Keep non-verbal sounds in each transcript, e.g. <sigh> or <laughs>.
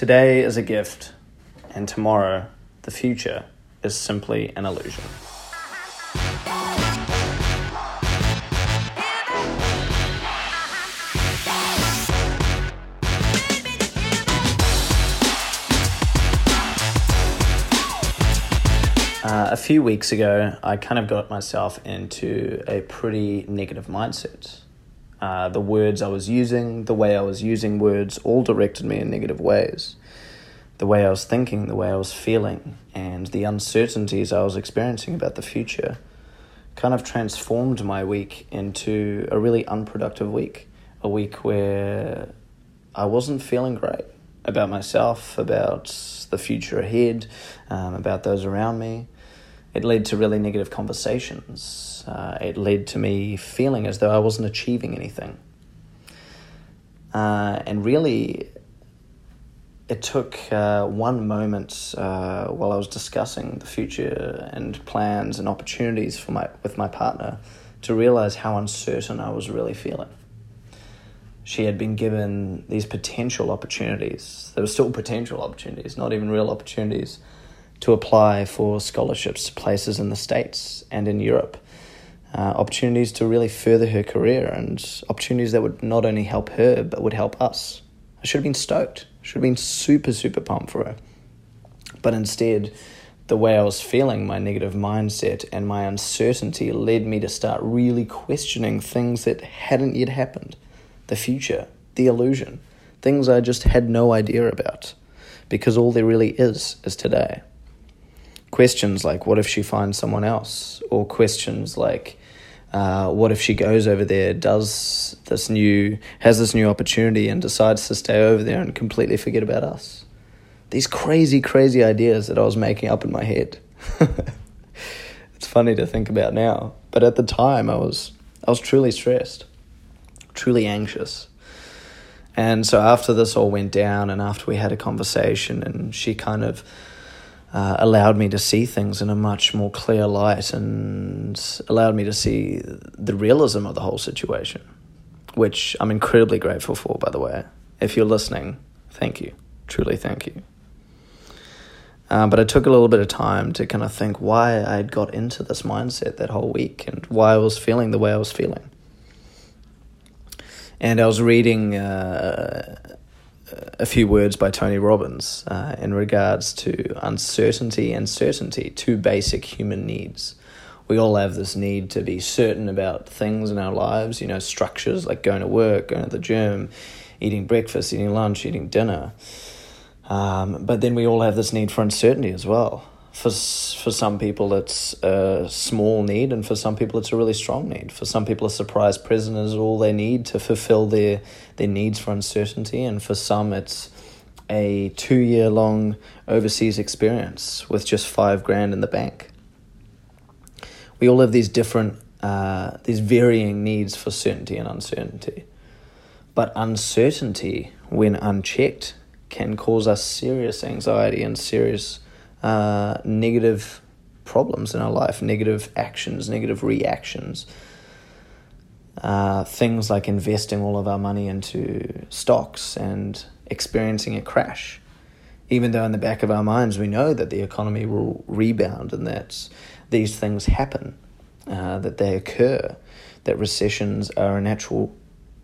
Today is a gift, and tomorrow, the future, is simply an illusion. Uh, a few weeks ago, I kind of got myself into a pretty negative mindset. Uh, the words I was using, the way I was using words, all directed me in negative ways. The way I was thinking, the way I was feeling, and the uncertainties I was experiencing about the future kind of transformed my week into a really unproductive week. A week where I wasn't feeling great about myself, about the future ahead, um, about those around me. It led to really negative conversations. Uh, it led to me feeling as though I wasn't achieving anything. Uh, and really, it took uh, one moment uh, while I was discussing the future and plans and opportunities for my with my partner to realize how uncertain I was really feeling she had been given these potential opportunities. There were still potential opportunities, not even real opportunities, to apply for scholarships to places in the States and in Europe. Uh, opportunities to really further her career and opportunities that would not only help her but would help us. I should have been stoked. I should have been super, super pumped for her. But instead, the way I was feeling, my negative mindset and my uncertainty led me to start really questioning things that hadn't yet happened the future, the illusion, things I just had no idea about, because all there really is is today. Questions like, what if she finds someone else? Or questions like, uh, what if she goes over there, does this new, has this new opportunity, and decides to stay over there and completely forget about us? These crazy, crazy ideas that I was making up in my head. <laughs> it's funny to think about now, but at the time I was, I was truly stressed truly anxious. And so after this all went down, and after we had a conversation, and she kind of uh, allowed me to see things in a much more clear light and allowed me to see the realism of the whole situation, which I'm incredibly grateful for, by the way. If you're listening, thank you. Truly, thank you. Uh, but it took a little bit of time to kind of think why I'd got into this mindset that whole week and why I was feeling the way I was feeling. And I was reading uh, a few words by Tony Robbins uh, in regards to uncertainty and certainty, two basic human needs. We all have this need to be certain about things in our lives, you know, structures like going to work, going to the gym, eating breakfast, eating lunch, eating dinner. Um, but then we all have this need for uncertainty as well for for some people it's a small need and for some people it's a really strong need. For some people a surprise present is all they need to fulfill their their needs for uncertainty and for some it's a two year long overseas experience with just five grand in the bank. We all have these different uh, these varying needs for certainty and uncertainty. But uncertainty when unchecked can cause us serious anxiety and serious uh, negative problems in our life, negative actions, negative reactions. Uh, things like investing all of our money into stocks and experiencing a crash. Even though in the back of our minds we know that the economy will rebound and that these things happen, uh, that they occur, that recessions are a natural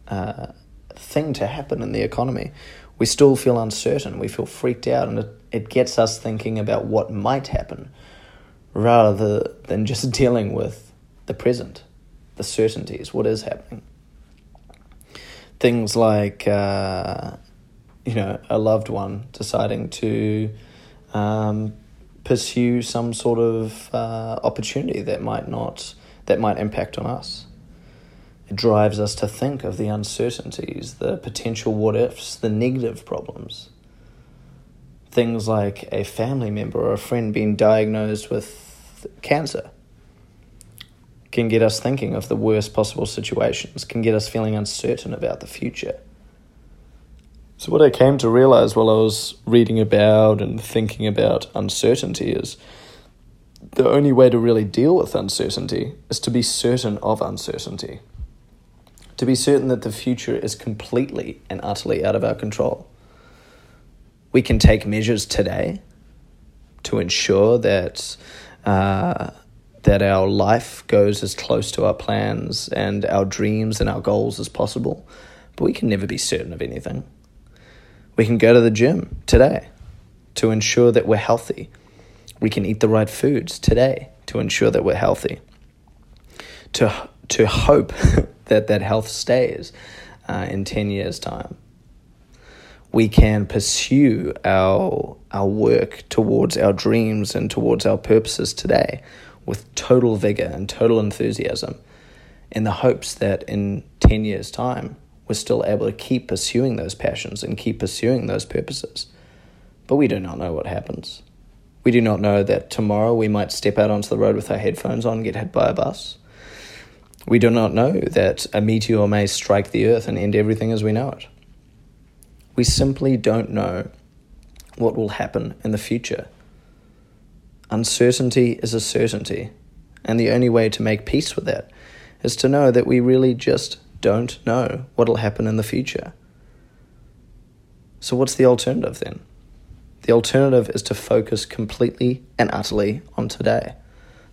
uh, thing to happen in the economy, we still feel uncertain. We feel freaked out, and it, it gets us thinking about what might happen rather than just <laughs> dealing with the present, the certainties, what is happening. Things like, uh, you know, a loved one deciding to um, pursue some sort of uh, opportunity that might not, that might impact on us. It drives us to think of the uncertainties, the potential what ifs, the negative problems. Things like a family member or a friend being diagnosed with cancer can get us thinking of the worst possible situations, can get us feeling uncertain about the future. So, what I came to realize while I was reading about and thinking about uncertainty is the only way to really deal with uncertainty is to be certain of uncertainty to be certain that the future is completely and utterly out of our control. We can take measures today to ensure that uh, that our life goes as close to our plans and our dreams and our goals as possible. But we can never be certain of anything. We can go to the gym today to ensure that we're healthy. We can eat the right foods today to ensure that we're healthy. To, to hope <laughs> that that health stays uh, in 10 years' time. We can pursue our, our work towards our dreams and towards our purposes today with total vigor and total enthusiasm in the hopes that in 10 years' time, we're still able to keep pursuing those passions and keep pursuing those purposes. But we do not know what happens. We do not know that tomorrow we might step out onto the road with our headphones on and get hit by a bus. We do not know that a meteor may strike the earth and end everything as we know it. We simply don't know what will happen in the future. Uncertainty is a certainty, and the only way to make peace with that is to know that we really just don't know what will happen in the future. So, what's the alternative then? The alternative is to focus completely and utterly on today,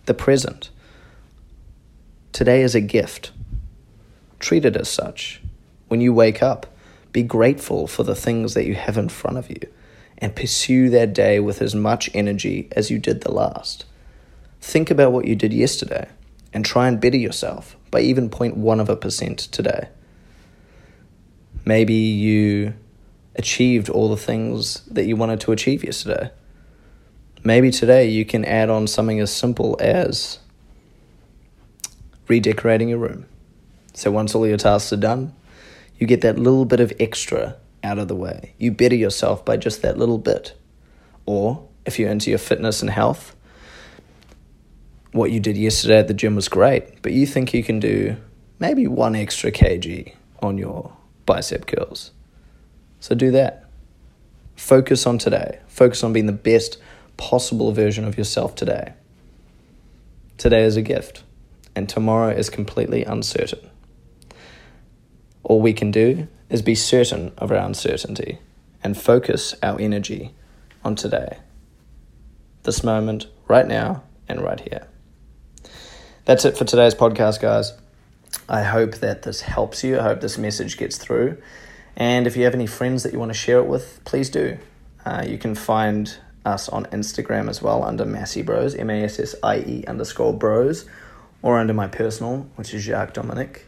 the present Today is a gift. Treat it as such. When you wake up, be grateful for the things that you have in front of you and pursue that day with as much energy as you did the last. Think about what you did yesterday and try and better yourself by even 0.1 of a percent today. Maybe you achieved all the things that you wanted to achieve yesterday. Maybe today you can add on something as simple as redecorating your room. So once all your tasks are done, you get that little bit of extra out of the way. You better yourself by just that little bit. Or if you're into your fitness and health, what you did yesterday at the gym was great, but you think you can do maybe one extra kg on your bicep curls. So do that. Focus on today. Focus on being the best possible version of yourself today. Today is a gift and tomorrow is completely uncertain. All we can do is be certain of our uncertainty and focus our energy on today, this moment, right now, and right here. That's it for today's podcast, guys. I hope that this helps you. I hope this message gets through. And if you have any friends that you want to share it with, please do. Uh, you can find us on Instagram as well under Massie Bros, M A S S I E underscore bros or under my personal, which is Jacques Dominic.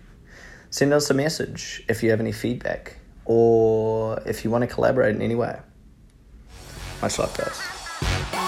Send us a message if you have any feedback or if you want to collaborate in any way. Much love, guys.